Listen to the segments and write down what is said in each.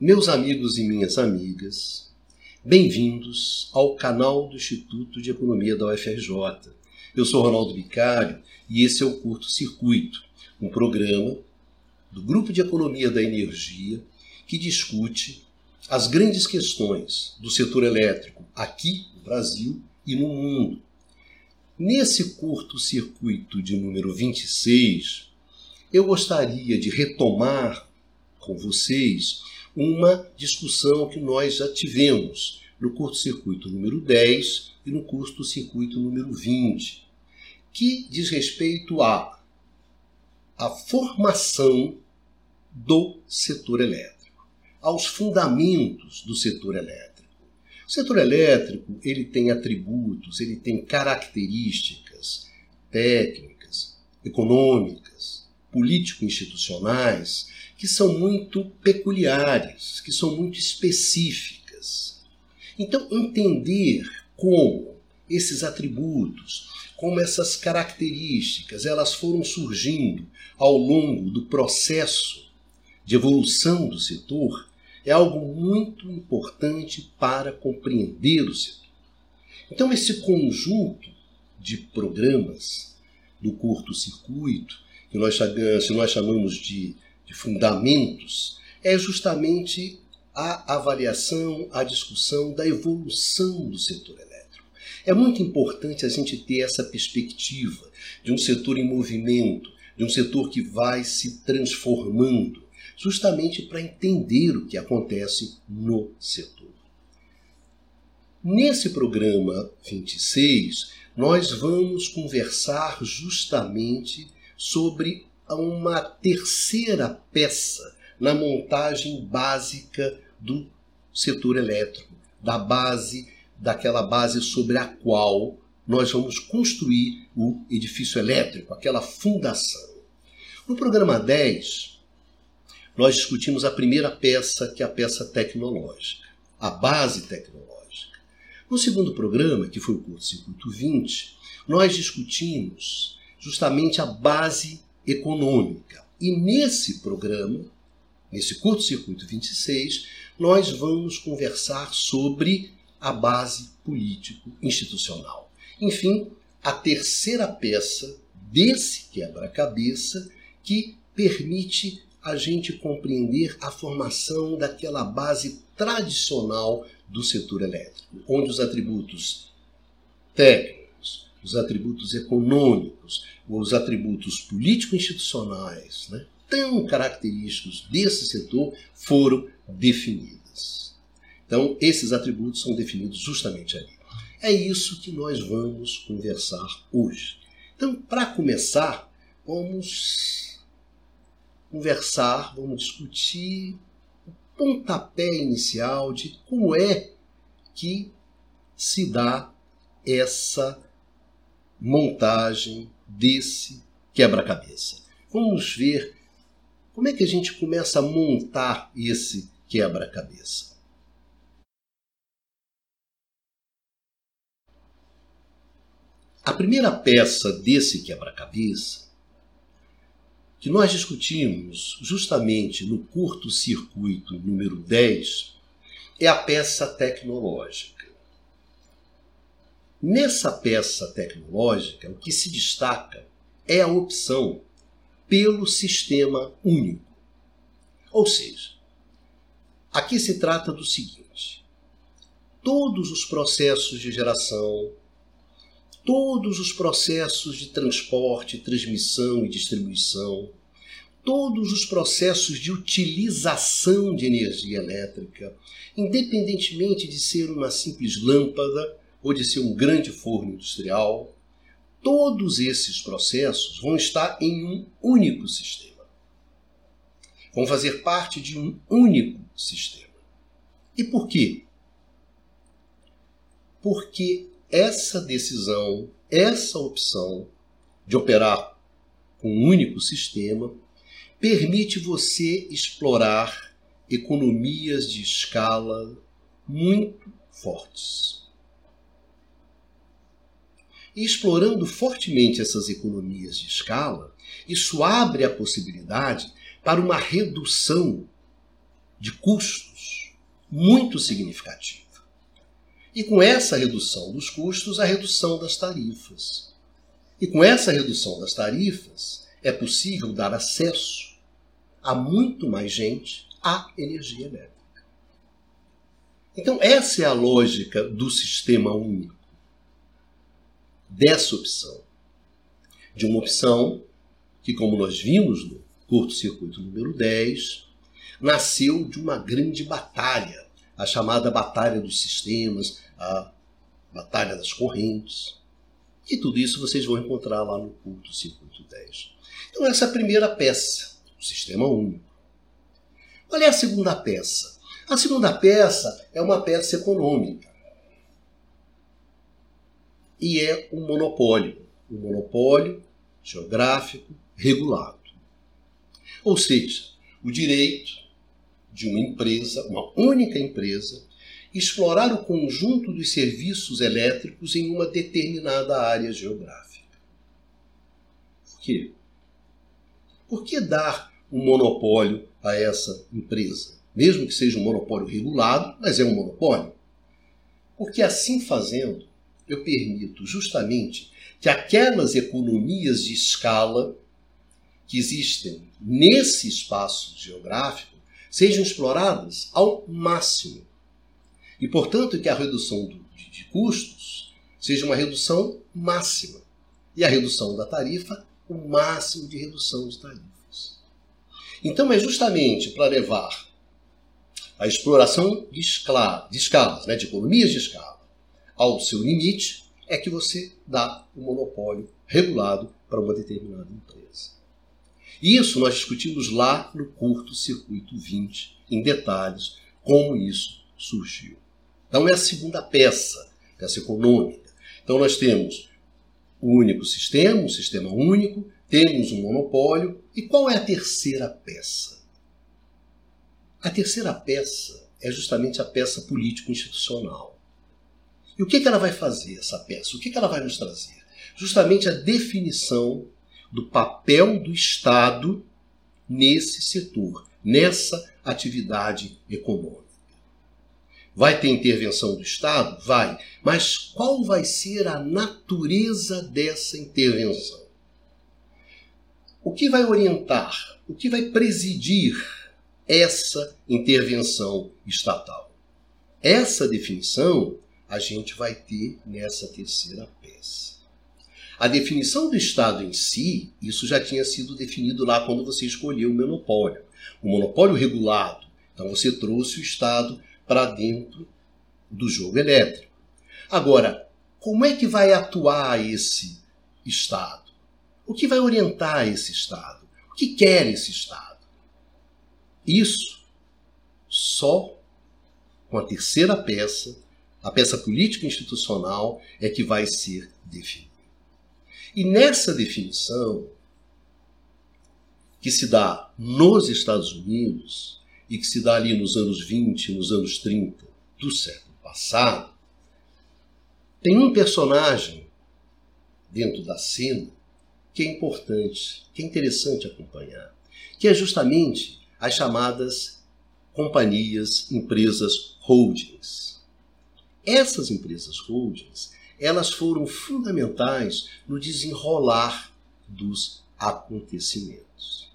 Meus amigos e minhas amigas, bem-vindos ao canal do Instituto de Economia da UFRJ. Eu sou Ronaldo Bicário e esse é o Curto Circuito, um programa do Grupo de Economia da Energia que discute as grandes questões do setor elétrico aqui no Brasil e no mundo. Nesse curto circuito de número 26, eu gostaria de retomar com vocês uma discussão que nós já tivemos no curto-circuito número 10 e no curto-circuito número 20, que diz respeito à a formação do setor elétrico, aos fundamentos do setor elétrico. O setor elétrico, ele tem atributos, ele tem características técnicas, econômicas, político-institucionais que são muito peculiares, que são muito específicas. Então, entender como esses atributos, como essas características, elas foram surgindo ao longo do processo de evolução do setor, é algo muito importante para compreender o setor. Então, esse conjunto de programas do curto-circuito, que nós, se nós chamamos de de fundamentos, é justamente a avaliação, a discussão da evolução do setor elétrico. É muito importante a gente ter essa perspectiva de um setor em movimento, de um setor que vai se transformando, justamente para entender o que acontece no setor. Nesse programa 26, nós vamos conversar justamente sobre a uma terceira peça na montagem básica do setor elétrico, da base, daquela base sobre a qual nós vamos construir o edifício elétrico, aquela fundação. No programa 10, nós discutimos a primeira peça, que é a peça tecnológica, a base tecnológica. No segundo programa, que foi o curso Circuito 20, nós discutimos justamente a base econômica. E nesse programa, nesse curto-circuito 26, nós vamos conversar sobre a base político-institucional. Enfim, a terceira peça desse quebra-cabeça que permite a gente compreender a formação daquela base tradicional do setor elétrico, onde os atributos técnicos, os atributos econômicos, os atributos político-institucionais, né, tão característicos desse setor, foram definidos. Então, esses atributos são definidos justamente ali. É isso que nós vamos conversar hoje. Então, para começar, vamos conversar, vamos discutir o pontapé inicial de como é que se dá essa montagem desse quebra-cabeça. Vamos ver como é que a gente começa a montar esse quebra-cabeça. A primeira peça desse quebra-cabeça, que nós discutimos justamente no curto-circuito número 10, é a peça tecnológica. Nessa peça tecnológica, o que se destaca é a opção pelo sistema único. Ou seja, aqui se trata do seguinte: todos os processos de geração, todos os processos de transporte, transmissão e distribuição, todos os processos de utilização de energia elétrica, independentemente de ser uma simples lâmpada ou de ser um grande forno industrial, todos esses processos vão estar em um único sistema. Vão fazer parte de um único sistema. E por quê? Porque essa decisão, essa opção de operar com um único sistema, permite você explorar economias de escala muito fortes. E explorando fortemente essas economias de escala, isso abre a possibilidade para uma redução de custos muito significativa. E com essa redução dos custos, a redução das tarifas. E com essa redução das tarifas, é possível dar acesso a muito mais gente à energia elétrica. Então, essa é a lógica do sistema único, dessa opção. De uma opção que, como nós vimos no curto-circuito número 10, nasceu de uma grande batalha, a chamada Batalha dos Sistemas, a Batalha das Correntes. E tudo isso vocês vão encontrar lá no curto-circuito 10. Então, essa é a primeira peça, o sistema único. Qual é a segunda peça? A segunda peça é uma peça econômica. E é um monopólio. Um monopólio geográfico regulado. Ou seja, o direito de uma empresa, uma única empresa, explorar o conjunto dos serviços elétricos em uma determinada área geográfica. Por quê? Por que dar um monopólio a essa empresa? Mesmo que seja um monopólio regulado, mas é um monopólio. Porque assim fazendo, eu permito justamente que aquelas economias de escala que existem nesse espaço geográfico sejam exploradas ao máximo. E, portanto, que a redução de, de custos seja uma redução máxima. E a redução da tarifa, o máximo de redução de tarifas. Então, é justamente para levar a exploração de, escala, de escalas, né, de economias de escala, ao seu limite, é que você dá o um monopólio regulado para uma determinada empresa. Isso nós discutimos lá no curto circuito 20, em detalhes, como isso surgiu. Então é a segunda peça, peça econômica. Então nós temos o único sistema, um sistema único, temos um monopólio. E qual é a terceira peça? A terceira peça é justamente a peça político-institucional. E o que, que ela vai fazer, essa peça? O que, que ela vai nos trazer? Justamente a definição do papel do Estado nesse setor, nessa atividade econômica. Vai ter intervenção do Estado? Vai. Mas qual vai ser a natureza dessa intervenção? O que vai orientar, o que vai presidir essa intervenção estatal? Essa definição a gente vai ter nessa terceira peça. A definição do Estado em si, isso já tinha sido definido lá quando você escolheu o monopólio. O monopólio regulado. Então você trouxe o Estado para dentro do jogo elétrico. Agora, como é que vai atuar esse Estado? O que vai orientar esse Estado? O que quer esse Estado? Isso só com a terceira peça, peça política institucional, é que vai ser definida. E nessa definição, que se dá nos Estados Unidos e que se dá ali nos anos 20, nos anos 30 do século passado, tem um personagem dentro da cena que é importante, que é interessante acompanhar, que é justamente as chamadas companhias, empresas holdings. Essas empresas holdings, elas foram fundamentais no desenrolar dos acontecimentos.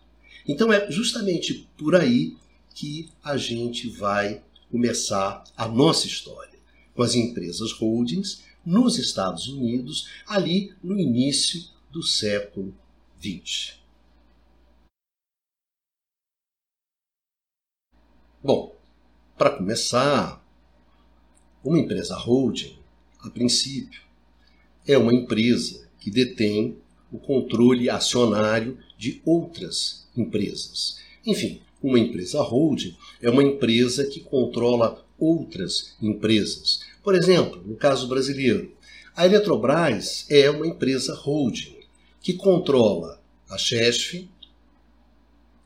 Então é justamente por aí que a gente vai começar a nossa história, com as empresas holdings nos Estados Unidos, ali no início do século XX. Bom, para começar, uma empresa holding a princípio, é uma empresa que detém o controle acionário de outras empresas. Enfim, uma empresa holding é uma empresa que controla outras empresas. Por exemplo, no caso brasileiro, a Eletrobras é uma empresa holding que controla a Chesf,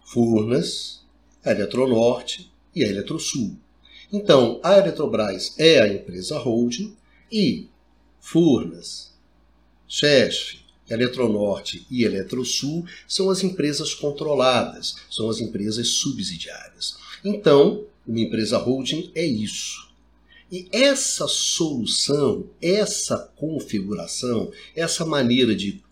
Furnas, a Eletronorte e a Eletrosul. Então, a Eletrobras é a empresa holding e Furnas, Chesf, Eletronorte e Eletrosul são as empresas controladas, são as empresas subsidiárias. Então, uma empresa holding é isso. E essa solução, essa configuração, essa maneira de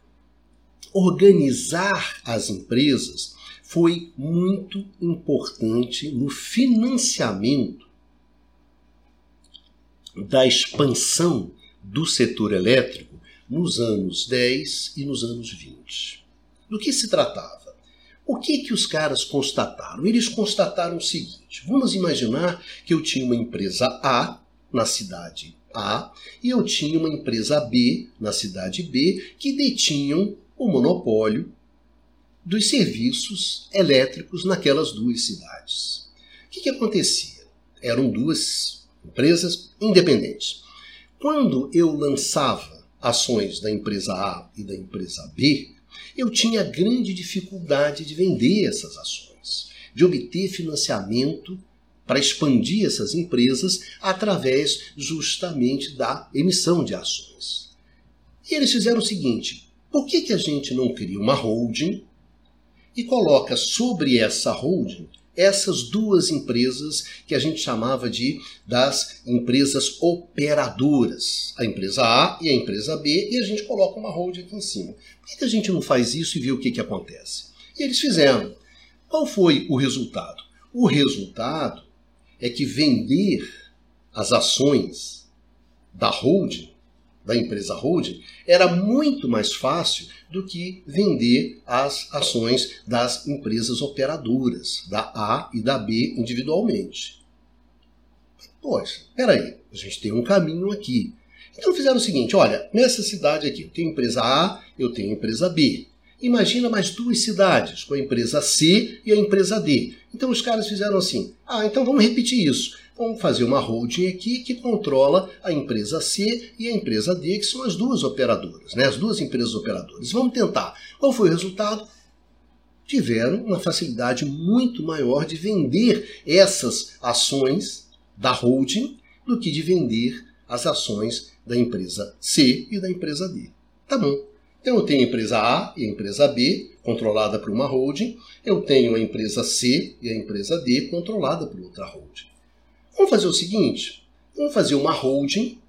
organizar as empresas foi muito importante no financiamento da expansão do setor elétrico nos anos 10 e nos anos 20. Do que se tratava? O que que os caras constataram? Eles constataram o seguinte: vamos imaginar que eu tinha uma empresa A na cidade A e eu tinha uma empresa B na cidade B que detinham o monopólio dos serviços elétricos naquelas duas cidades. O que, que acontecia? Eram duas empresas independentes. Quando eu lançava ações da empresa A e da empresa B, eu tinha grande dificuldade de vender essas ações, de obter financiamento para expandir essas empresas através justamente da emissão de ações. E eles fizeram o seguinte: por que, que a gente não cria uma holding e coloca sobre essa holding essas duas empresas que a gente chamava de das empresas operadoras, a empresa A e a empresa B, e a gente coloca uma holding aqui em cima. Por que a gente não faz isso e vê o que, que acontece? E eles fizeram. Qual foi o resultado? O resultado é que vender as ações da holding da empresa holding era muito mais fácil do que vender as ações das empresas operadoras, da A e da B individualmente. Poxa, peraí, a gente tem um caminho aqui. Então fizeram o seguinte: olha, nessa cidade aqui, eu tenho empresa A, eu tenho empresa B. Imagina mais duas cidades, com a empresa C e a empresa D. Então os caras fizeram assim: ah, então vamos repetir isso. Vamos fazer uma holding aqui que controla a empresa C e a empresa D, que são as duas operadoras, né? as duas empresas operadoras. Vamos tentar. Qual foi o resultado? Tiveram uma facilidade muito maior de vender essas ações da holding do que de vender as ações da empresa C e da empresa D. Tá bom. Então eu tenho a empresa A e a empresa B, controlada por uma holding. Eu tenho a empresa C e a empresa D, controlada por outra holding. Vamos fazer o seguinte: vamos fazer uma holding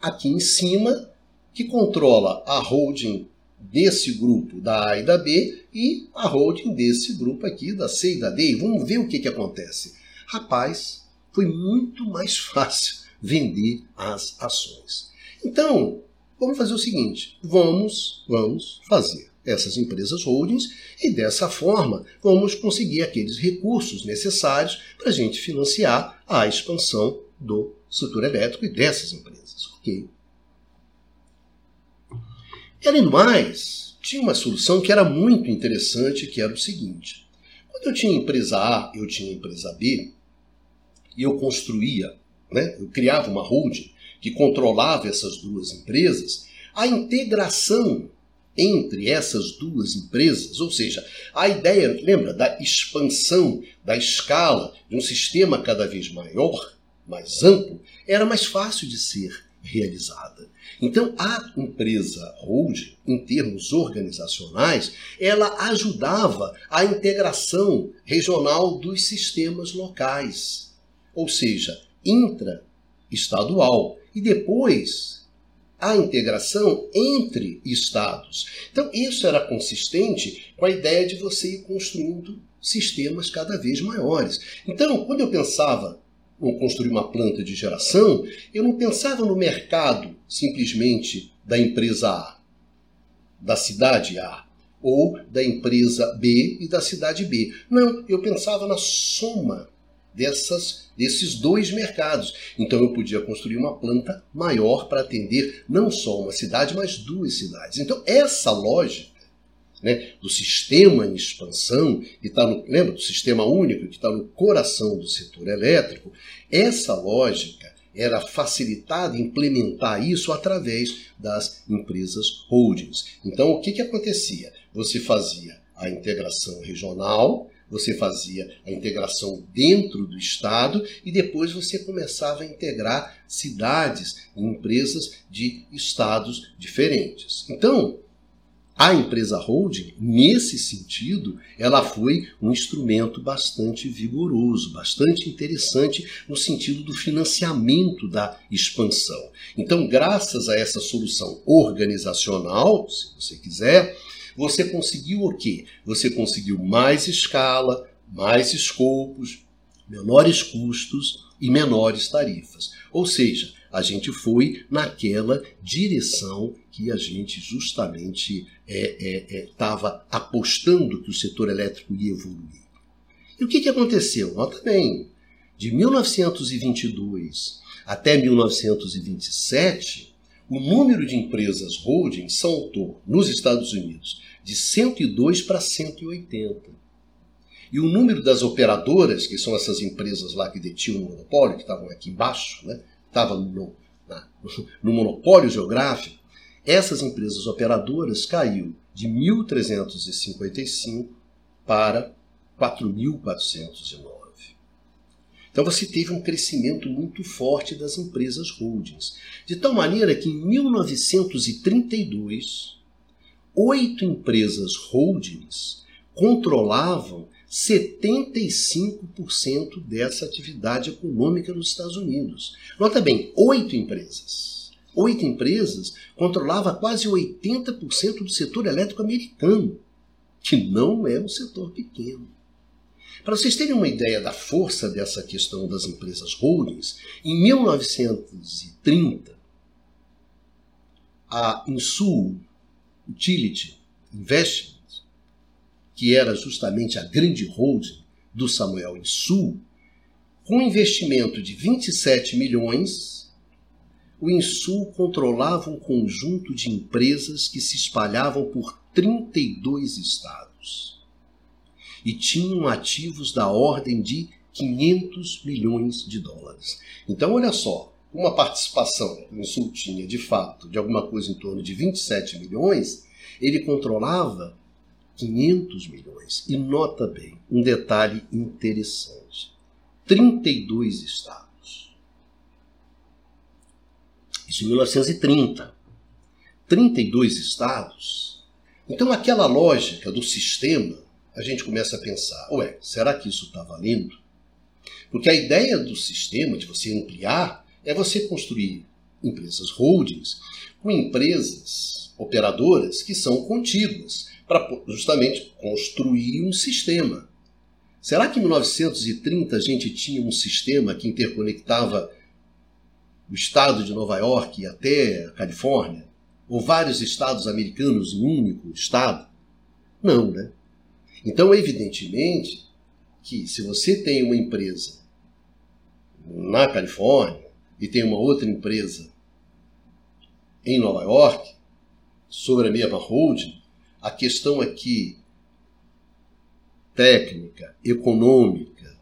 aqui em cima que controla a holding desse grupo da A e da B e a holding desse grupo aqui da C e da D. E vamos ver o que, que acontece. Rapaz, foi muito mais fácil vender as ações. Então, vamos fazer o seguinte: vamos, vamos fazer essas empresas holdings e dessa forma vamos conseguir aqueles recursos necessários para a gente financiar a expansão do setor elétrico e dessas empresas. Ok? Além do mais, tinha uma solução que era muito interessante, que era o seguinte. Quando eu tinha empresa A, eu tinha empresa B, e eu construía, né, eu criava uma holding que controlava essas duas empresas, a integração entre essas duas empresas, ou seja, a ideia, lembra, da expansão da escala de um sistema cada vez maior, mais amplo, era mais fácil de ser realizada. Então, a empresa holding, em termos organizacionais, ela ajudava a integração regional dos sistemas locais, ou seja, intra-estadual, e depois a integração entre estados. Então, isso era consistente com a ideia de você ir construindo sistemas cada vez maiores. Então, quando eu pensava em construir uma planta de geração, eu não pensava no mercado simplesmente da empresa A, da cidade A, ou da empresa B e da cidade B. Não, eu pensava na soma dessas, desses dois mercados. Então eu podia construir uma planta maior para atender não só uma cidade, mas duas cidades. Então essa lógica né, do sistema em expansão, que está no, lembra do sistema único, que está no coração do setor elétrico, essa lógica era facilitada implementar isso através das empresas holdings. Então o que, que acontecia? Você fazia a integração regional, você fazia a integração dentro do Estado e depois você começava a integrar cidades e empresas de estados diferentes. Então, a empresa holding, nesse sentido, ela foi um instrumento bastante vigoroso, bastante interessante no sentido do financiamento da expansão. Então, graças a essa solução organizacional, se você quiser, você conseguiu o quê? Você conseguiu mais escala, mais escopos, menores custos e menores tarifas. Ou seja, a gente foi naquela direção que a gente justamente estava é, é, é, apostando que o setor elétrico ia evoluir. E o que, que aconteceu? Nota bem, de 1922 até 1927, o número de empresas holding saltou nos Estados Unidos de 102 para 180. E o número das operadoras, que são essas empresas lá que detinham o monopólio, que estavam aqui embaixo, né, estava no, no monopólio geográfico, essas empresas operadoras caiu de 1.355 para 4.409. Então você teve um crescimento muito forte das empresas holdings, de tal maneira que em 1932, oito empresas holdings controlavam 75% dessa atividade econômica nos Estados Unidos. Nota bem, oito empresas. Oito empresas controlavam quase 80% do setor elétrico americano, que não é um setor pequeno. Para vocês terem uma ideia da força dessa questão das empresas holdings, em 1930, a Insul Utility Investment que era justamente a grande holding do Samuel em Sul, com um investimento de 27 milhões, o Insul controlava um conjunto de empresas que se espalhavam por 32 estados e tinham ativos da ordem de 500 milhões de dólares. Então, olha só, uma participação que o Insul tinha de fato de alguma coisa em torno de 27 milhões, ele controlava 500 milhões. E nota bem, um detalhe interessante: 32 estados. Isso em 1930. 32 estados. Então, aquela lógica do sistema, a gente começa a pensar: ué, será que isso está valendo? Porque a ideia do sistema, de você ampliar, é você construir empresas holdings com empresas operadoras que são contíguas para justamente construir um sistema. Será que em 1930 a gente tinha um sistema que interconectava o estado de Nova York até a Califórnia? Ou vários estados americanos em um único estado? Não, né? Então, evidentemente, que se você tem uma empresa na Califórnia e tem uma outra empresa em Nova York, sobre a mesma holding, a questão aqui técnica, econômica,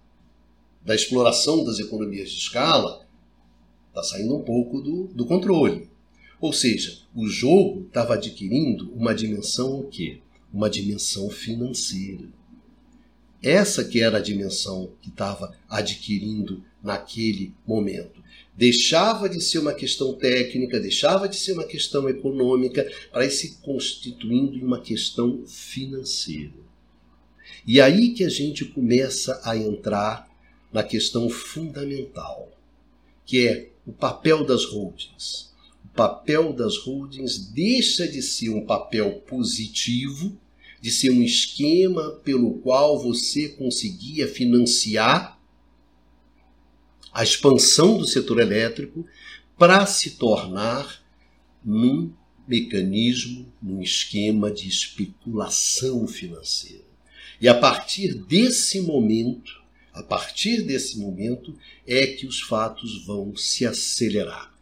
da exploração das economias de escala, está saindo um pouco do, do controle. Ou seja, o jogo estava adquirindo uma dimensão o quê? Uma dimensão financeira. Essa que era a dimensão que estava adquirindo naquele momento deixava de ser uma questão técnica, deixava de ser uma questão econômica, para ir se constituindo em uma questão financeira. E aí que a gente começa a entrar na questão fundamental, que é o papel das holdings. O papel das holdings deixa de ser um papel positivo, de ser um esquema pelo qual você conseguia financiar a expansão do setor elétrico para se tornar num mecanismo, num esquema de especulação financeira. E a partir desse momento, a partir desse momento é que os fatos vão se acelerar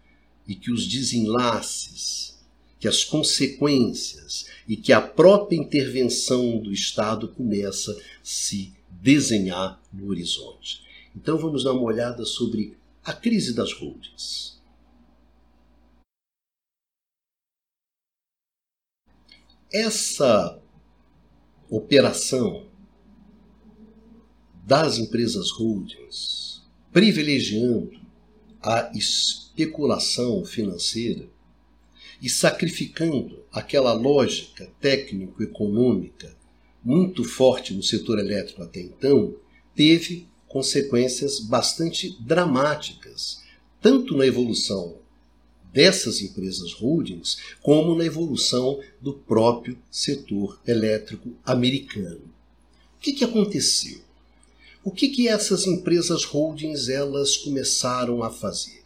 e que os desenlaces, que as consequências e que a própria intervenção do Estado começa a se desenhar no horizonte. Então vamos dar uma olhada sobre a crise das holdings. Essa operação das empresas holdings privilegiando a especulação financeira e sacrificando aquela lógica técnico-econômica muito forte no setor elétrico até então, teve consequências bastante dramáticas, tanto na evolução dessas empresas holdings, como na evolução do próprio setor elétrico americano. O que, que aconteceu? O que, que essas empresas holdings elas começaram a fazer?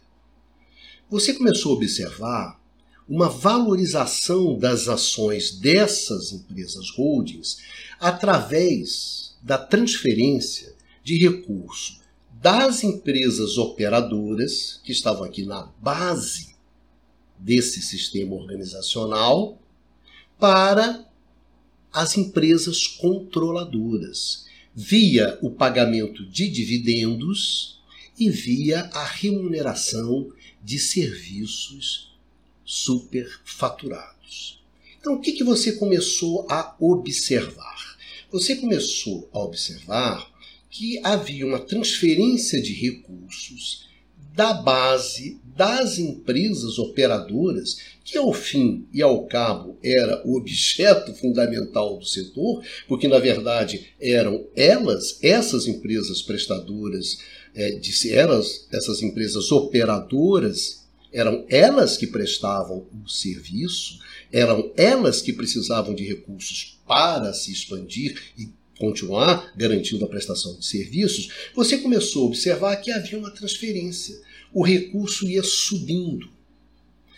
Você começou a observar uma valorização das ações dessas empresas holdings através da transferência de recurso das empresas operadoras que estavam aqui na base desse sistema organizacional para as empresas controladoras, via o pagamento de dividendos e via a remuneração de serviços superfaturados. Então, o que, que você começou a observar? Você começou a observar que havia uma transferência de recursos da base das empresas operadoras, que ao fim e ao cabo era o objeto fundamental do setor, porque na verdade eram elas, essas empresas prestadoras, é, elas, essas empresas operadoras, eram elas que prestavam o serviço, eram elas que precisavam de recursos para se expandir e continuar garantindo a prestação de serviços, você começou a observar que havia uma transferência. O recurso ia subindo.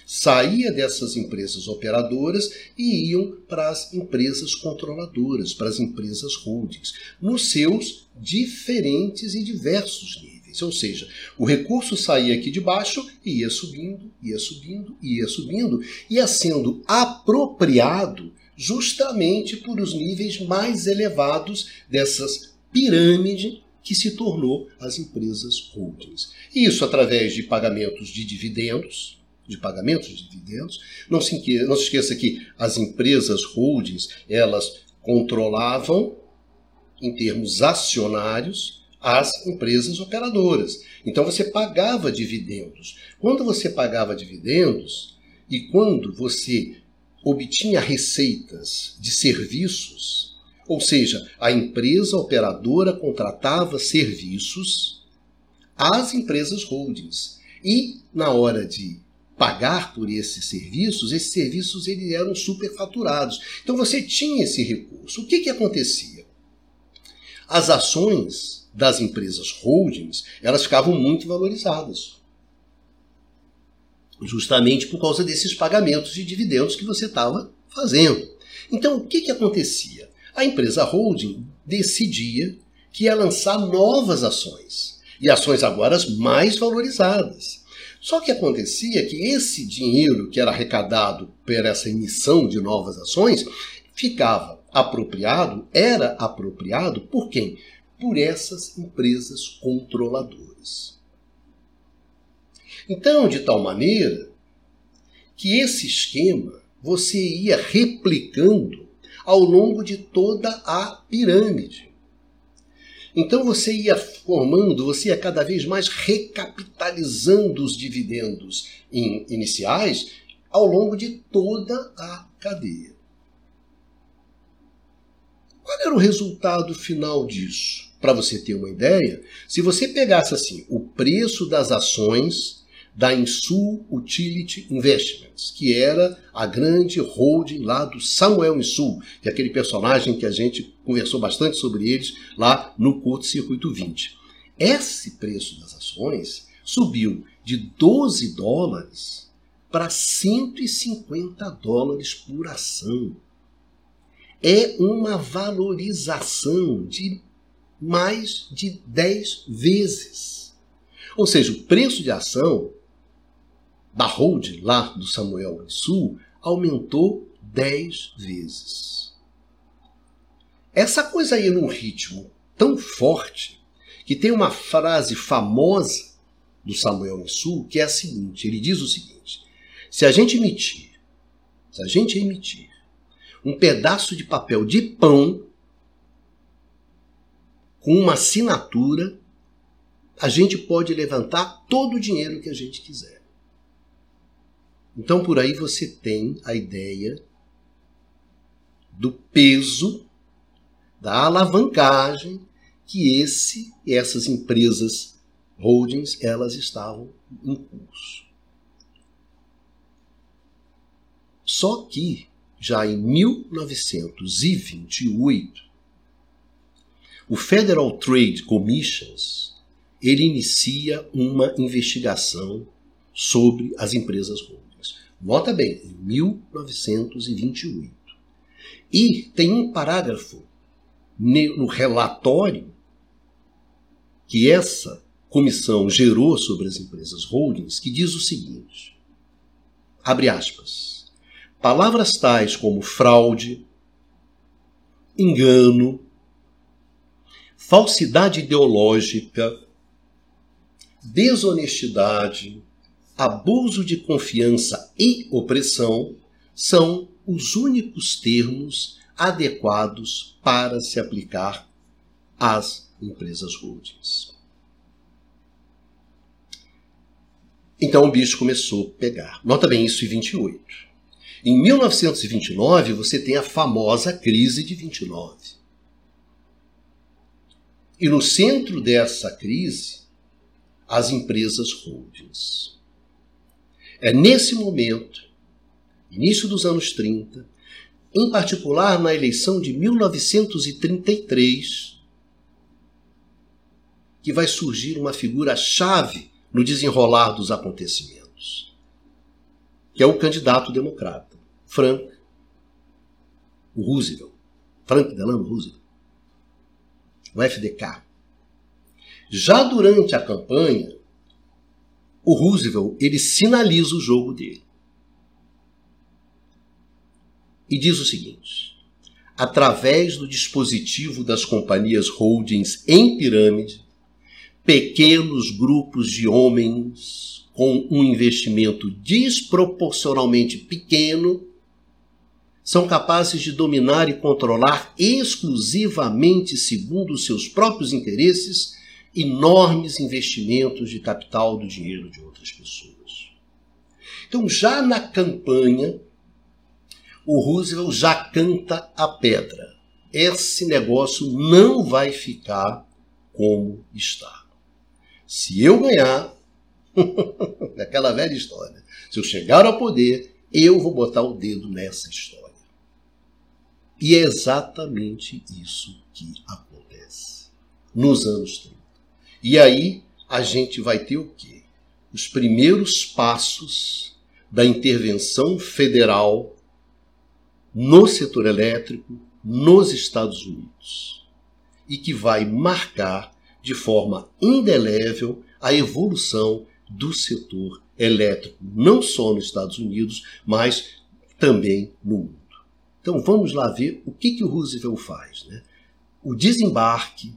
Saía dessas empresas operadoras e iam para as empresas controladoras, para as empresas holdings, nos seus diferentes e diversos níveis. Ou seja, o recurso saía aqui de baixo e ia subindo, ia subindo, ia subindo, ia sendo apropriado justamente por os níveis mais elevados dessas pirâmides que se tornou as empresas holdings. Isso através de pagamentos de dividendos, de pagamentos de dividendos. Não se, não se esqueça que as empresas holdings, elas controlavam, em termos acionários, as empresas operadoras. Então você pagava dividendos. Quando você pagava dividendos e quando você obtinha receitas de serviços, ou seja, a empresa operadora contratava serviços às empresas holdings. E na hora de pagar por esses serviços, esses serviços eles eram superfaturados. Então você tinha esse recurso. O que, que acontecia? As ações das empresas holdings elas ficavam muito valorizadas justamente por causa desses pagamentos de dividendos que você estava fazendo. Então, o que, que acontecia? A empresa holding decidia que ia lançar novas ações, e ações agora mais valorizadas. Só que acontecia que esse dinheiro que era arrecadado por essa emissão de novas ações ficava apropriado, era apropriado por quem? Por essas empresas controladoras. Então, de tal maneira que esse esquema você ia replicando ao longo de toda a pirâmide. Então você ia formando, você ia cada vez mais recapitalizando os dividendos iniciais ao longo de toda a cadeia. Qual era o resultado final disso? Para você ter uma ideia, se você pegasse assim o preço das ações da Insul Utility Investments, que era a grande holding lá do Samuel Insul, que é aquele personagem que a gente conversou bastante sobre eles lá no Curto Circuito 20. Esse preço das ações subiu de 12 dólares para 150 dólares por ação. É uma valorização de mais de 10 vezes. Ou seja, o preço de ação da hold lá do Samuel Sul aumentou 10 vezes. Essa coisa aí num ritmo tão forte que tem uma frase famosa do Samuel Sul que é a seguinte: ele diz o seguinte: se a gente emitir, se a gente emitir um pedaço de papel de pão com uma assinatura, a gente pode levantar todo o dinheiro que a gente quiser. Então por aí você tem a ideia do peso, da alavancagem que esse essas empresas holdings elas estavam em curso. Só que já em 1928 o Federal Trade Commissions ele inicia uma investigação sobre as empresas holdings. Nota bem, em 1928. E tem um parágrafo no relatório que essa comissão gerou sobre as empresas holdings que diz o seguinte: abre aspas. Palavras tais como fraude, engano, falsidade ideológica, desonestidade, abuso de confiança e opressão são os únicos termos adequados para se aplicar às empresas holdings. Então o bicho começou a pegar. Nota bem isso em 28. Em 1929 você tem a famosa crise de 29. E no centro dessa crise, as empresas holdings. É nesse momento, início dos anos 30, em particular na eleição de 1933, que vai surgir uma figura-chave no desenrolar dos acontecimentos, que é o candidato democrata, Frank Roosevelt, Frank Delano Roosevelt o FDK. Já durante a campanha, o Roosevelt ele sinaliza o jogo dele. E diz o seguinte: através do dispositivo das companhias holdings em pirâmide, pequenos grupos de homens com um investimento desproporcionalmente pequeno são capazes de dominar e controlar exclusivamente segundo os seus próprios interesses enormes investimentos de capital do dinheiro de outras pessoas. Então, já na campanha, o Roosevelt já canta a pedra. Esse negócio não vai ficar como está. Se eu ganhar, aquela velha história, se eu chegar ao poder, eu vou botar o dedo nessa história. E é exatamente isso que acontece nos anos 30. E aí a gente vai ter o quê? Os primeiros passos da intervenção federal no setor elétrico nos Estados Unidos e que vai marcar de forma indelével a evolução do setor elétrico, não só nos Estados Unidos, mas também no mundo. Então vamos lá ver o que, que o Roosevelt faz. Né? O desembarque,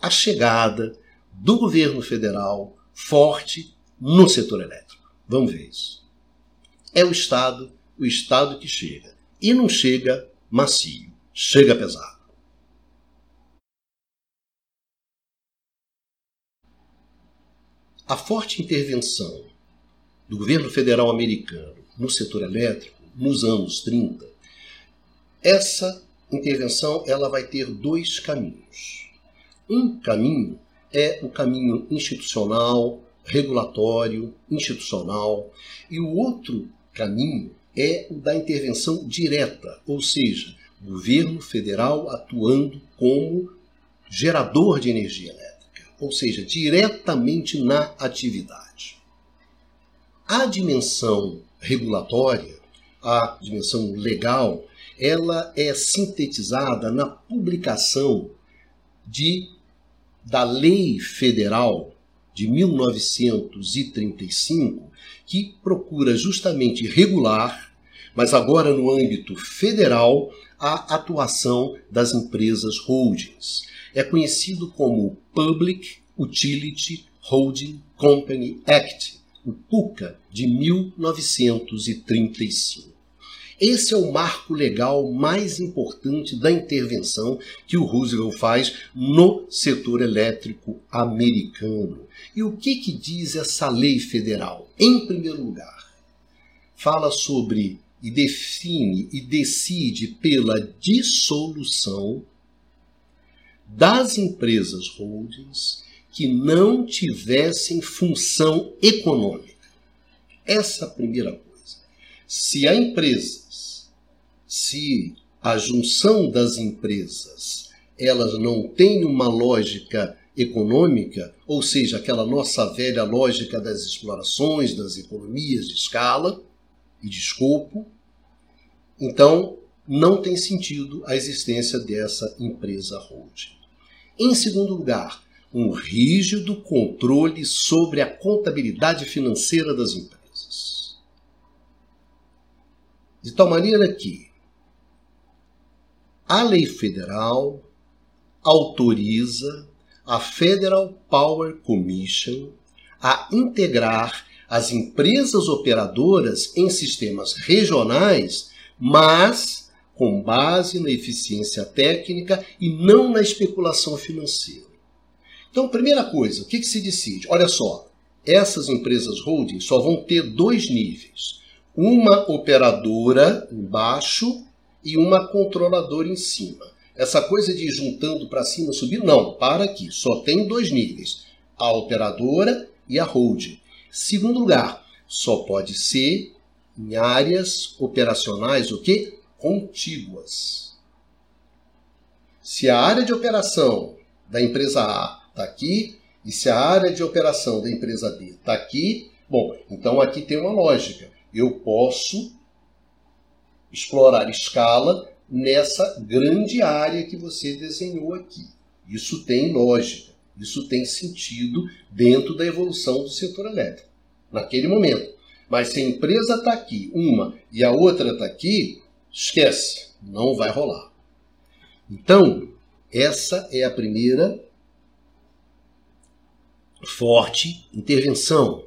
a chegada do governo federal forte no setor elétrico. Vamos ver isso. É o Estado, o Estado que chega. E não chega macio, chega pesado. A forte intervenção do governo federal americano no setor elétrico nos anos 30 essa intervenção ela vai ter dois caminhos. Um caminho é o caminho institucional, regulatório, institucional, e o outro caminho é o da intervenção direta, ou seja, governo federal atuando como gerador de energia elétrica, ou seja, diretamente na atividade. A dimensão regulatória, a dimensão legal, ela é sintetizada na publicação de da Lei Federal de 1935, que procura justamente regular, mas agora no âmbito federal, a atuação das empresas holdings. É conhecido como Public Utility Holding Company Act, o PUCA de 1935. Esse é o marco legal mais importante da intervenção que o Roosevelt faz no setor elétrico americano. E o que, que diz essa lei federal? Em primeiro lugar, fala sobre e define e decide pela dissolução das empresas holdings que não tivessem função econômica. Essa é a primeira coisa. Se a empresa, se a junção das empresas, elas não tem uma lógica econômica, ou seja, aquela nossa velha lógica das explorações, das economias de escala e de escopo, então não tem sentido a existência dessa empresa holding. Em segundo lugar, um rígido controle sobre a contabilidade financeira das empresas. De tal maneira que a lei federal autoriza a Federal Power Commission a integrar as empresas operadoras em sistemas regionais, mas com base na eficiência técnica e não na especulação financeira. Então, primeira coisa, o que, que se decide? Olha só, essas empresas holding só vão ter dois níveis: uma operadora embaixo e uma controladora em cima. Essa coisa de ir juntando para cima, subir, não, para aqui. Só tem dois níveis: a operadora e a holding. Segundo lugar, só pode ser em áreas operacionais o que? Contíguas. Se a área de operação da empresa A está aqui e se a área de operação da empresa B está aqui, bom, então aqui tem uma lógica. Eu posso explorar escala nessa grande área que você desenhou aqui. Isso tem lógica, isso tem sentido dentro da evolução do setor elétrico, naquele momento. Mas se a empresa está aqui, uma, e a outra está aqui, esquece, não vai rolar. Então, essa é a primeira forte intervenção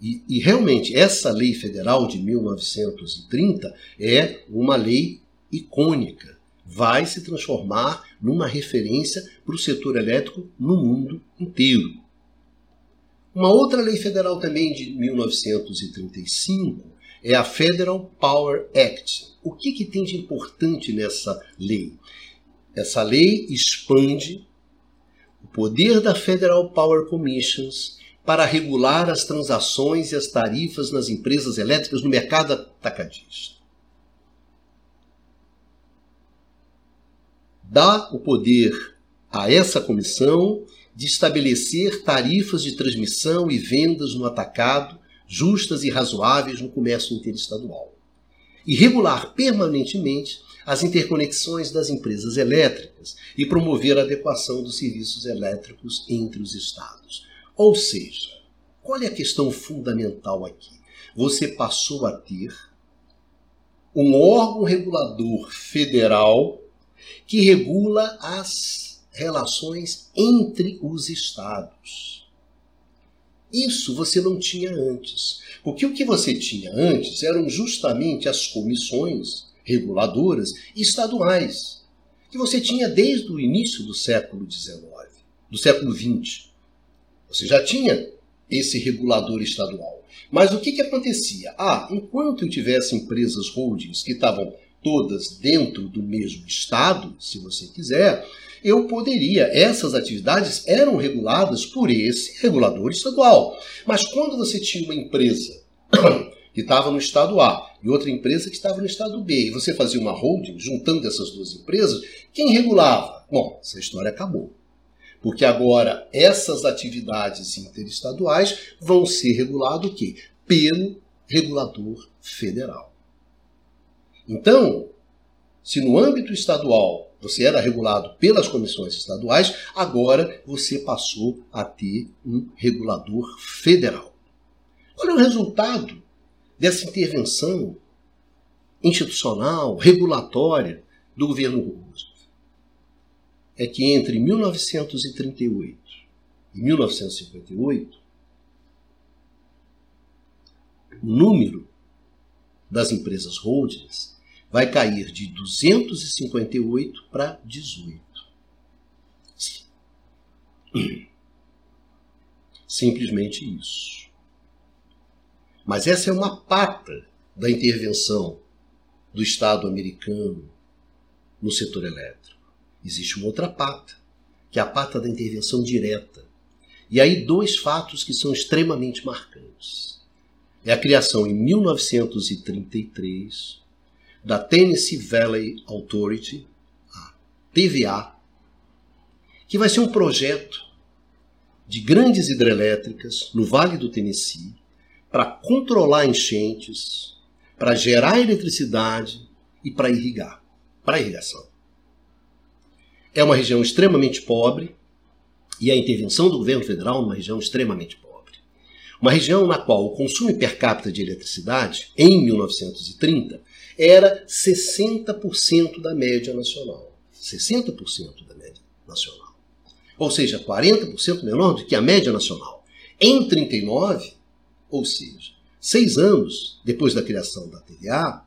e, e, realmente, essa lei federal de 1930 é uma lei icônica. Vai se transformar numa referência para o setor elétrico no mundo inteiro. Uma outra lei federal também de 1935 é a Federal Power Act. O que, que tem de importante nessa lei? Essa lei expande o poder da Federal Power Commissions para regular as transações e as tarifas nas empresas elétricas no mercado atacadista. Dá o poder a essa comissão de estabelecer tarifas de transmissão e vendas no atacado justas e razoáveis no comércio interestadual e regular permanentemente as interconexões das empresas elétricas e promover a adequação dos serviços elétricos entre os estados. Ou seja, qual é a questão fundamental aqui? Você passou a ter um órgão regulador federal que regula as relações entre os estados. Isso você não tinha antes. Porque o que você tinha antes eram justamente as comissões reguladoras estaduais, que você tinha desde o início do século XIX, do século XX. Você já tinha esse regulador estadual. Mas o que, que acontecia? Ah, enquanto eu tivesse empresas holdings que estavam todas dentro do mesmo estado, se você quiser, eu poderia, essas atividades eram reguladas por esse regulador estadual. Mas quando você tinha uma empresa que estava no estado A e outra empresa que estava no estado B, e você fazia uma holding juntando essas duas empresas, quem regulava? Bom, essa história acabou. Porque agora essas atividades interestaduais vão ser reguladas o quê? Pelo regulador federal. Então, se no âmbito estadual você era regulado pelas comissões estaduais, agora você passou a ter um regulador federal. Qual é o resultado dessa intervenção institucional, regulatória do governo Roosevelt? É que entre 1938 e 1958, o número das empresas holdings vai cair de 258 para 18. Simplesmente isso. Mas essa é uma pata da intervenção do Estado americano no setor elétrico. Existe uma outra pata, que é a pata da intervenção direta. E aí dois fatos que são extremamente marcantes. É a criação em 1933 da Tennessee Valley Authority, a TVA, que vai ser um projeto de grandes hidrelétricas no Vale do Tennessee para controlar enchentes, para gerar eletricidade e para irrigar, para irrigação. É uma região extremamente pobre e a intervenção do governo federal numa região extremamente pobre. Uma região na qual o consumo per capita de eletricidade, em 1930, era 60% da média nacional. 60% da média nacional. Ou seja, 40% menor do que a média nacional. Em 39, ou seja, seis anos depois da criação da TVA,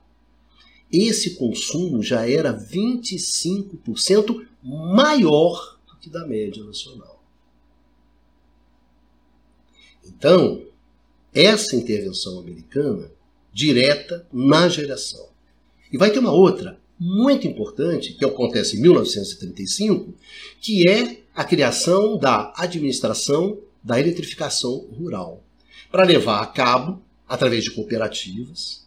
esse consumo já era 25% maior do que da média nacional. Então, essa intervenção americana direta na geração e vai ter uma outra muito importante, que acontece em 1935, que é a criação da administração da eletrificação rural, para levar a cabo, através de cooperativas,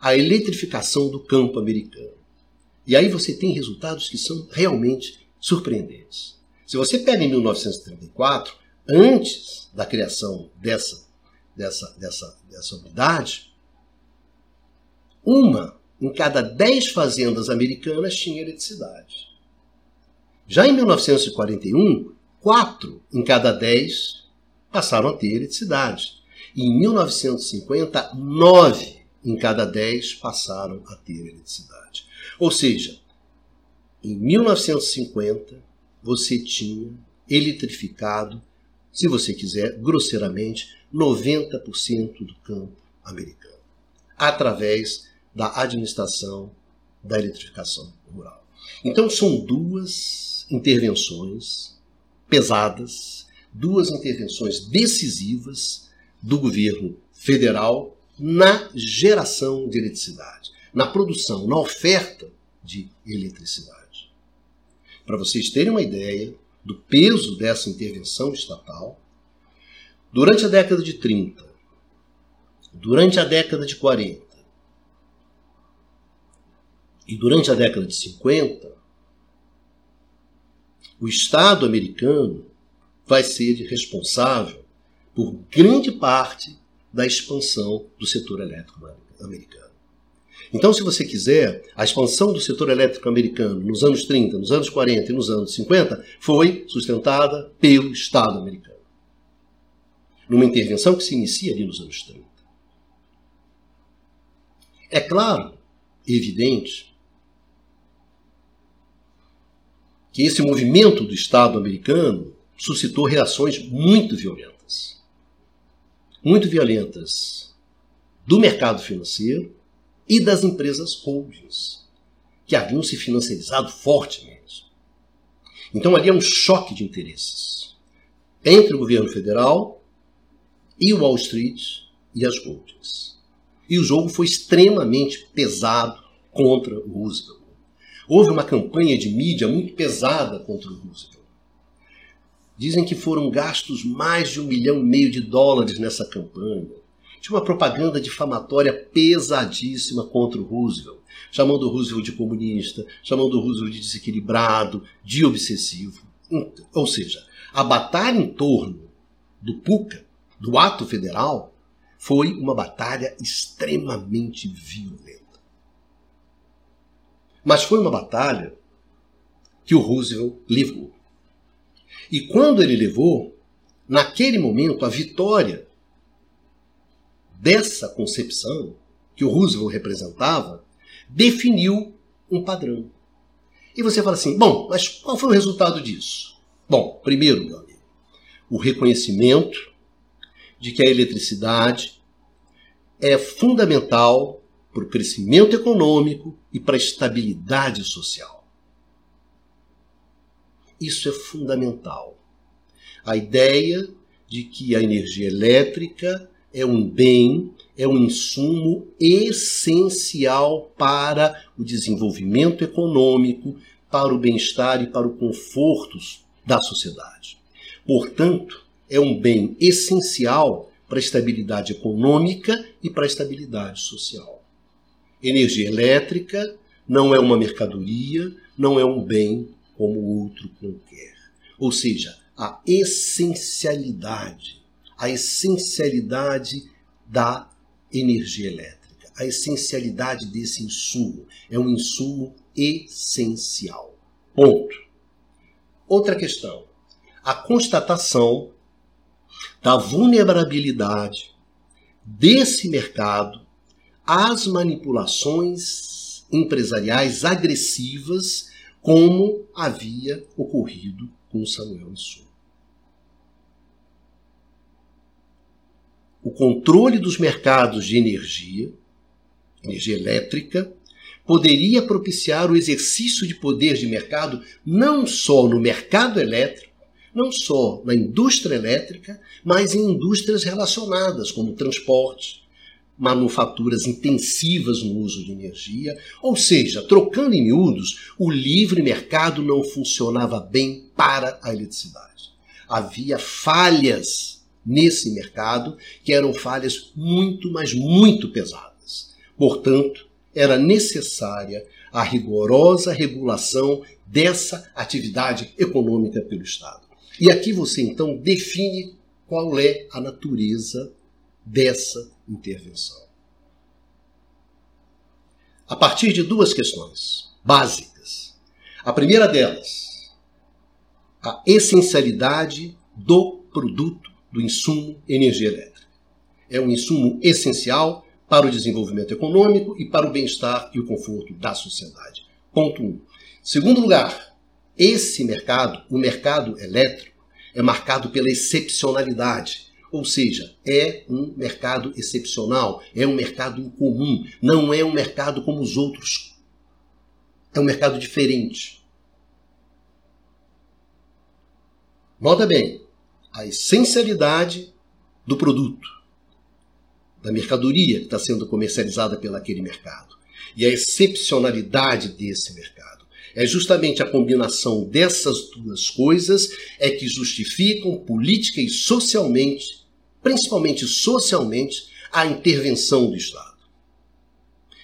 a eletrificação do campo americano. E aí você tem resultados que são realmente surpreendentes. Se você pega em 1934, antes da criação dessa, dessa, dessa, dessa unidade, uma em cada 10 fazendas americanas tinha eletricidade. Já em 1941, 4 em cada 10 passaram a ter eletricidade. E em 1950, 9 em cada 10 passaram a ter eletricidade. Ou seja, em 1950, você tinha eletrificado, se você quiser, grosseiramente, 90% do campo americano, através da administração da eletrificação rural. Então, são duas intervenções pesadas, duas intervenções decisivas do governo federal na geração de eletricidade, na produção, na oferta de eletricidade. Para vocês terem uma ideia do peso dessa intervenção estatal, durante a década de 30, durante a década de 40, e durante a década de 50, o Estado americano vai ser responsável por grande parte da expansão do setor elétrico americano. Então, se você quiser, a expansão do setor elétrico americano nos anos 30, nos anos 40 e nos anos 50 foi sustentada pelo Estado americano. Numa intervenção que se inicia ali nos anos 30. É claro, evidente, que esse movimento do Estado americano suscitou reações muito violentas. Muito violentas do mercado financeiro e das empresas holdings, que haviam se financiarizado fortemente. Então ali é um choque de interesses entre o governo federal e o Wall Street e as holdings. E o jogo foi extremamente pesado contra o Roosevelt. Houve uma campanha de mídia muito pesada contra o Roosevelt. Dizem que foram gastos mais de um milhão e meio de dólares nessa campanha. Tinha uma propaganda difamatória pesadíssima contra o Roosevelt, chamando o Roosevelt de comunista, chamando o Roosevelt de desequilibrado, de obsessivo. Ou seja, a batalha em torno do PUCA, do ato federal, foi uma batalha extremamente violenta. Mas foi uma batalha que o Roosevelt levou. E quando ele levou, naquele momento, a vitória dessa concepção que o Roosevelt representava definiu um padrão. E você fala assim: bom, mas qual foi o resultado disso? Bom, primeiro, meu amigo, o reconhecimento de que a eletricidade é fundamental para o crescimento econômico e para a estabilidade social. Isso é fundamental. A ideia de que a energia elétrica é um bem, é um insumo essencial para o desenvolvimento econômico, para o bem-estar e para o conforto da sociedade. Portanto, é um bem essencial para a estabilidade econômica e para a estabilidade social. Energia elétrica não é uma mercadoria, não é um bem como outro qualquer. Ou seja, a essencialidade, a essencialidade da energia elétrica, a essencialidade desse insumo. É um insumo essencial. Ponto. Outra questão. A constatação da vulnerabilidade desse mercado às manipulações empresariais agressivas, como havia ocorrido com Samuel Sul. O controle dos mercados de energia, energia elétrica, poderia propiciar o exercício de poder de mercado não só no mercado elétrico, não só na indústria elétrica, mas em indústrias relacionadas, como transporte, manufaturas intensivas no uso de energia, ou seja, trocando em miúdos, o livre mercado não funcionava bem para a eletricidade. Havia falhas nesse mercado que eram falhas muito, mas muito pesadas. Portanto, era necessária a rigorosa regulação dessa atividade econômica pelo Estado. E aqui você então define qual é a natureza dessa intervenção. A partir de duas questões básicas. A primeira delas, a essencialidade do produto, do insumo energia elétrica. É um insumo essencial para o desenvolvimento econômico e para o bem-estar e o conforto da sociedade. Ponto 1. Um. Segundo lugar, esse mercado, o mercado elétrico, é marcado pela excepcionalidade. Ou seja, é um mercado excepcional, é um mercado incomum, não é um mercado como os outros. É um mercado diferente. Nota bem, a essencialidade do produto, da mercadoria que está sendo comercializada pelaquele mercado, e a excepcionalidade desse mercado. É justamente a combinação dessas duas coisas é que justificam política e socialmente, principalmente socialmente, a intervenção do Estado.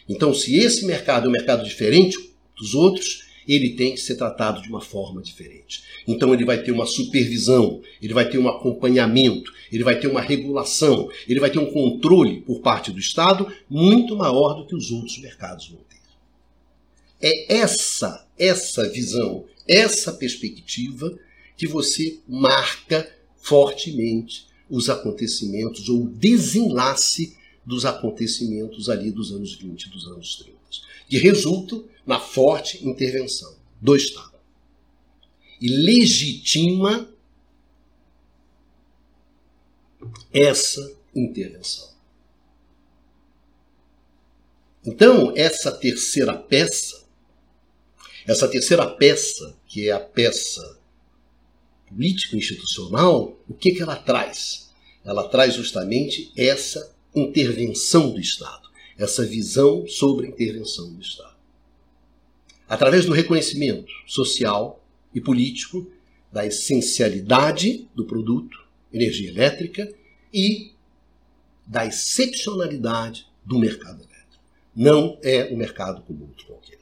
Então, se esse mercado é um mercado diferente dos outros, ele tem que ser tratado de uma forma diferente. Então, ele vai ter uma supervisão, ele vai ter um acompanhamento, ele vai ter uma regulação, ele vai ter um controle por parte do Estado muito maior do que os outros mercados vão ter. É essa, essa visão, essa perspectiva que você marca fortemente os acontecimentos ou o desenlace dos acontecimentos ali dos anos 20 dos anos 30, que resultam na forte intervenção do Estado. E legitima essa intervenção. Então, essa terceira peça essa terceira peça, que é a peça político-institucional, o que, que ela traz? Ela traz justamente essa intervenção do Estado, essa visão sobre a intervenção do Estado. Através do reconhecimento social e político da essencialidade do produto, energia elétrica, e da excepcionalidade do mercado elétrico. Não é um mercado como outro qualquer.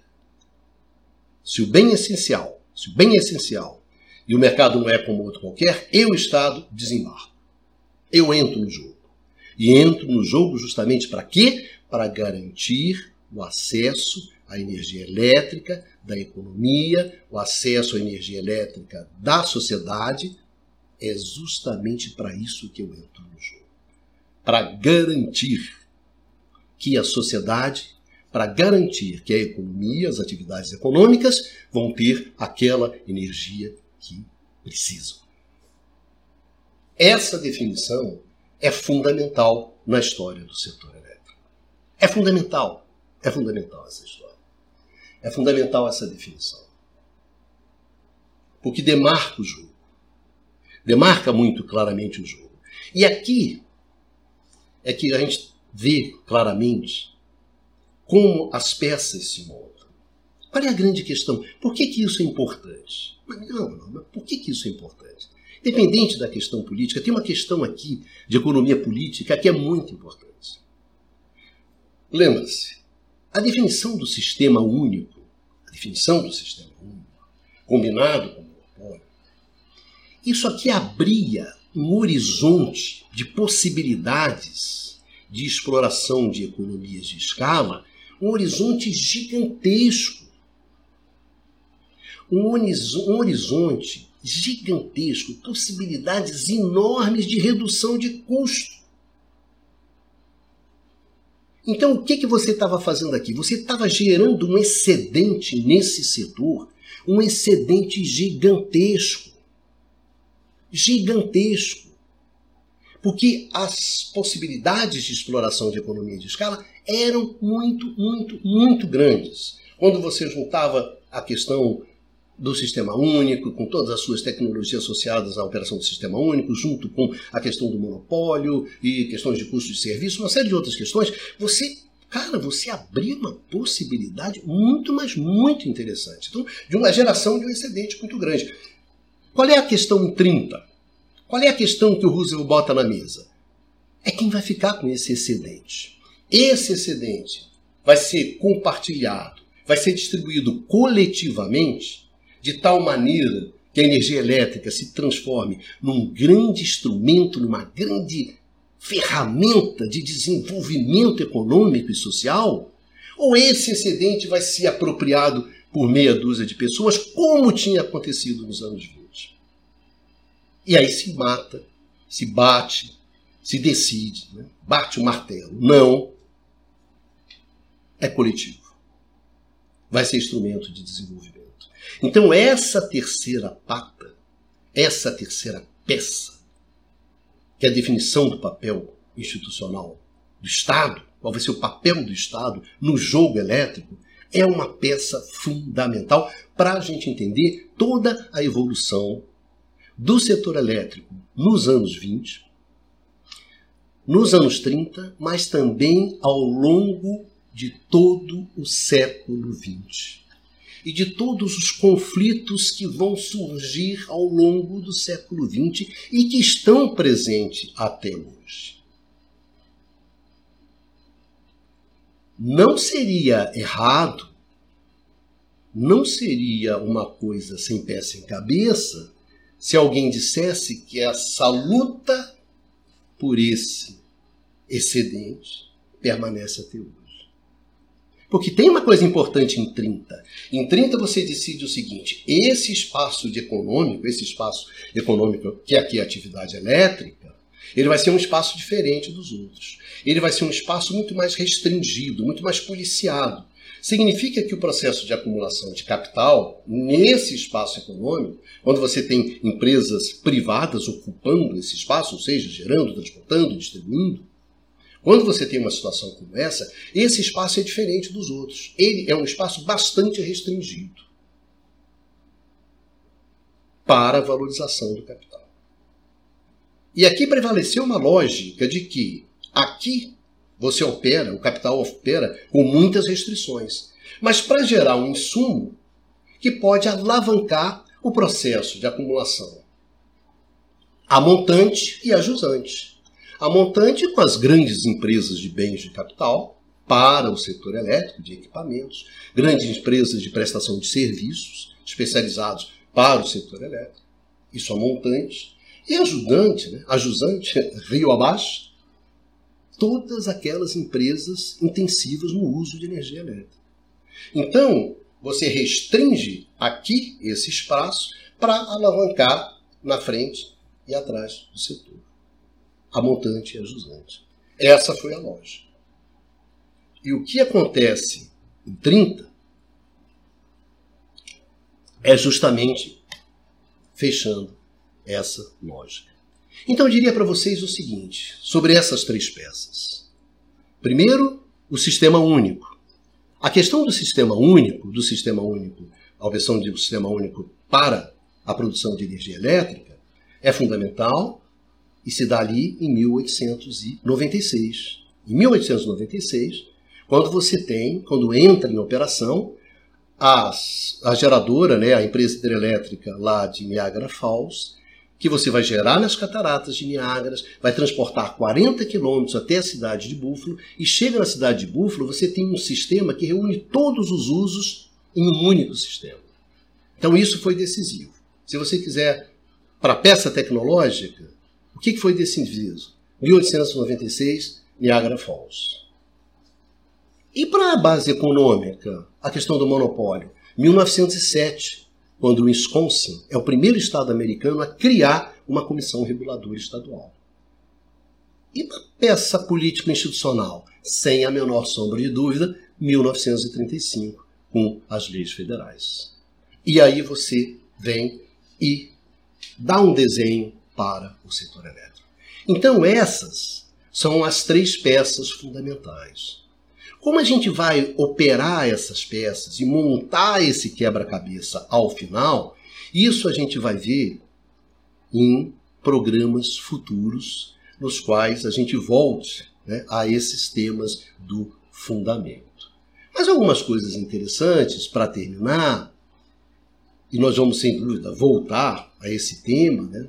Se o bem essencial, se o bem essencial e o mercado não é como outro qualquer, eu, Estado, desembarco. Eu entro no jogo. E entro no jogo justamente para quê? Para garantir o acesso à energia elétrica da economia, o acesso à energia elétrica da sociedade. É justamente para isso que eu entro no jogo. Para garantir que a sociedade para garantir que a economia, as atividades econômicas vão ter aquela energia que precisam. Essa definição é fundamental na história do setor elétrico. É fundamental. É fundamental essa história. É fundamental essa definição. Porque demarca o jogo. Demarca muito claramente o jogo. E aqui é que a gente vê claramente como as peças se montam. Qual é a grande questão? Por que, que isso é importante? Não, não, por que, que isso é importante? Independente da questão política, tem uma questão aqui de economia política que é muito importante. Lembra-se, a definição do sistema único, a definição do sistema único, combinado com o monopólio, isso aqui abria um horizonte de possibilidades de exploração de economias de escala, um horizonte gigantesco. Um horizonte gigantesco, possibilidades enormes de redução de custo. Então, o que, que você estava fazendo aqui? Você estava gerando um excedente nesse setor, um excedente gigantesco. Gigantesco. Porque as possibilidades de exploração de economia de escala eram muito, muito, muito grandes. Quando você juntava a questão do sistema único, com todas as suas tecnologias associadas à operação do sistema único, junto com a questão do monopólio e questões de custo de serviço, uma série de outras questões, você, cara, você abriu uma possibilidade muito, mas muito interessante. Então, de uma geração de um excedente muito grande. Qual é a questão em 30? Qual é a questão que o Roosevelt bota na mesa? É quem vai ficar com esse excedente. Esse excedente vai ser compartilhado, vai ser distribuído coletivamente de tal maneira que a energia elétrica se transforme num grande instrumento, numa grande ferramenta de desenvolvimento econômico e social? Ou esse excedente vai ser apropriado por meia dúzia de pessoas, como tinha acontecido nos anos 20? E aí se mata, se bate, se decide, né? bate o martelo. Não. É coletivo. Vai ser instrumento de desenvolvimento. Então, essa terceira pata, essa terceira peça, que é a definição do papel institucional do Estado, qual vai ser o papel do Estado no jogo elétrico, é uma peça fundamental para a gente entender toda a evolução do setor elétrico nos anos 20, nos anos 30, mas também ao longo de todo o século 20 e de todos os conflitos que vão surgir ao longo do século XX e que estão presentes até hoje. Não seria errado, não seria uma coisa sem pé sem cabeça se alguém dissesse que essa luta por esse excedente permanece até hoje. Porque tem uma coisa importante em 30. Em 30 você decide o seguinte: esse espaço de econômico, esse espaço econômico que aqui é a atividade elétrica, ele vai ser um espaço diferente dos outros. Ele vai ser um espaço muito mais restringido, muito mais policiado. Significa que o processo de acumulação de capital nesse espaço econômico, quando você tem empresas privadas ocupando esse espaço, ou seja, gerando, transportando, distribuindo, quando você tem uma situação como essa, esse espaço é diferente dos outros. Ele é um espaço bastante restringido para a valorização do capital. E aqui prevaleceu uma lógica de que aqui você opera, o capital opera com muitas restrições, mas para gerar um insumo que pode alavancar o processo de acumulação a montante e a jusante a montante com as grandes empresas de bens de capital para o setor elétrico, de equipamentos, grandes empresas de prestação de serviços especializados para o setor elétrico, isso a montante, e ajudante, né? ajusante, rio abaixo, todas aquelas empresas intensivas no uso de energia elétrica. Então, você restringe aqui esse espaço para alavancar na frente e atrás do setor a montante e a jusante. Essa foi a lógica. E o que acontece em 30 é justamente fechando essa lógica. Então eu diria para vocês o seguinte sobre essas três peças. Primeiro, o sistema único. A questão do sistema único, do sistema único, a versão do sistema único para a produção de energia elétrica, é fundamental e se dá ali em 1896. Em 1896, quando você tem, quando entra em operação, as, a geradora, né, a empresa hidrelétrica lá de Niagara Falls, que você vai gerar nas cataratas de Niágara, vai transportar 40 quilômetros até a cidade de Buffalo, e chega na cidade de Buffalo, você tem um sistema que reúne todos os usos em um único sistema. Então isso foi decisivo. Se você quiser, para a peça tecnológica, o que foi decisivo? 1896, Niagara Falls. E para a base econômica, a questão do monopólio? 1907, quando o Wisconsin é o primeiro estado americano a criar uma comissão reguladora estadual. E para a peça político-institucional? Sem a menor sombra de dúvida, 1935, com as leis federais. E aí você vem e dá um desenho para o setor elétrico. Então, essas são as três peças fundamentais. Como a gente vai operar essas peças e montar esse quebra-cabeça ao final, isso a gente vai ver em programas futuros, nos quais a gente volte né, a esses temas do fundamento. Mas algumas coisas interessantes para terminar e nós vamos, sem dúvida, voltar a esse tema, né?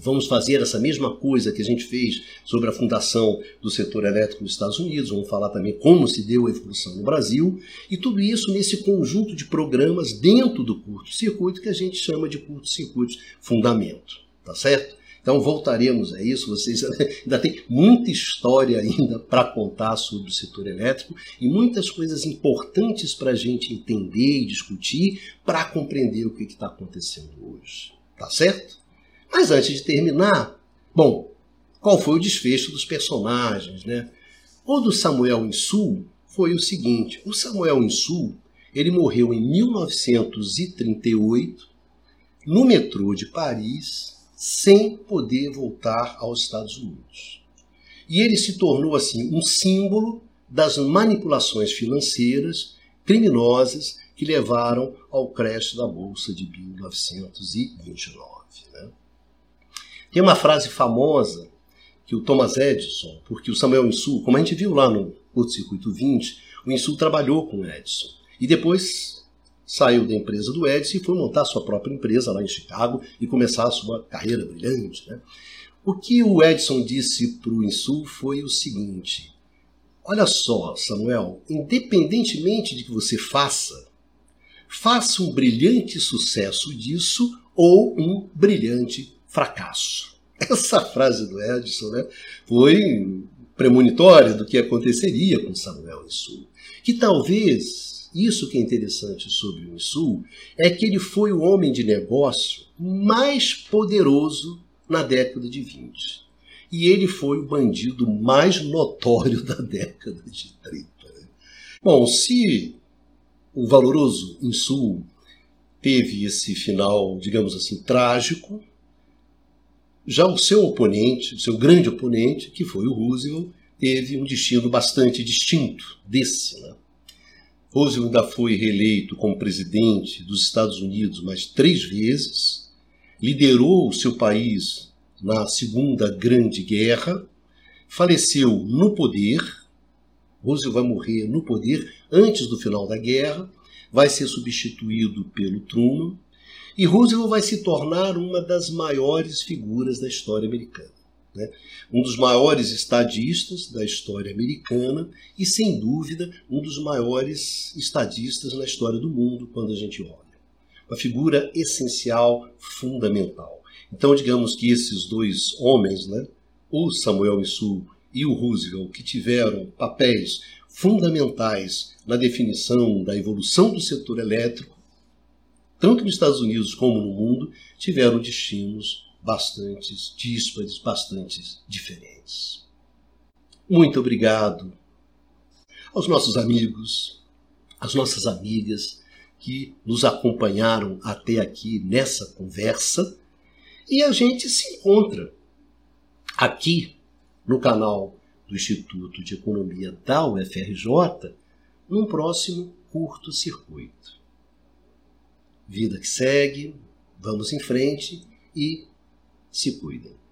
Vamos fazer essa mesma coisa que a gente fez sobre a fundação do setor elétrico nos Estados Unidos, vamos falar também como se deu a evolução no Brasil, e tudo isso nesse conjunto de programas dentro do curto-circuito que a gente chama de curto-circuito fundamento, tá certo? Então voltaremos a isso. Vocês ainda tem muita história ainda para contar sobre o setor elétrico e muitas coisas importantes para a gente entender e discutir para compreender o que está acontecendo hoje. Tá certo? Mas antes de terminar, bom, qual foi o desfecho dos personagens, né? O do Samuel Insul foi o seguinte: o Samuel Insul ele morreu em 1938 no metrô de Paris sem poder voltar aos Estados Unidos. E ele se tornou assim um símbolo das manipulações financeiras criminosas que levaram ao crash da bolsa de 1929. Né? Tem uma frase famosa que o Thomas Edison, porque o Samuel Insul, como a gente viu lá no Curto Circuito 20, o Insul trabalhou com o Edison. E depois saiu da empresa do Edison e foi montar sua própria empresa lá em Chicago e começar a sua carreira brilhante. Né? O que o Edison disse para o Insul foi o seguinte: Olha só, Samuel, independentemente de que você faça, faça um brilhante sucesso disso ou um brilhante fracasso. Essa frase do Edison né, foi premonitória do que aconteceria com Samuel Insul, que talvez isso que é interessante sobre o Insul é que ele foi o homem de negócio mais poderoso na década de 20. E ele foi o bandido mais notório da década de 30. Né? Bom, se o valoroso Insul teve esse final, digamos assim, trágico, já o seu oponente, o seu grande oponente, que foi o Roosevelt, teve um destino bastante distinto desse. Né? Roosevelt ainda foi reeleito como presidente dos Estados Unidos mais três vezes, liderou o seu país na Segunda Grande Guerra, faleceu no poder. Roosevelt vai morrer no poder antes do final da guerra, vai ser substituído pelo Truman, e Roosevelt vai se tornar uma das maiores figuras da história americana. Né? Um dos maiores estadistas da história americana e, sem dúvida, um dos maiores estadistas na história do mundo quando a gente olha. Uma figura essencial, fundamental. Então, digamos que esses dois homens, né, o Samuel Insul e o Roosevelt, que tiveram papéis fundamentais na definição da evolução do setor elétrico, tanto nos Estados Unidos como no mundo, tiveram destinos bastante díspares, bastante diferentes. Muito obrigado aos nossos amigos, às nossas amigas que nos acompanharam até aqui nessa conversa e a gente se encontra aqui no canal do Instituto de Economia da UFRJ num próximo curto circuito. Vida que segue, vamos em frente e se cuidem.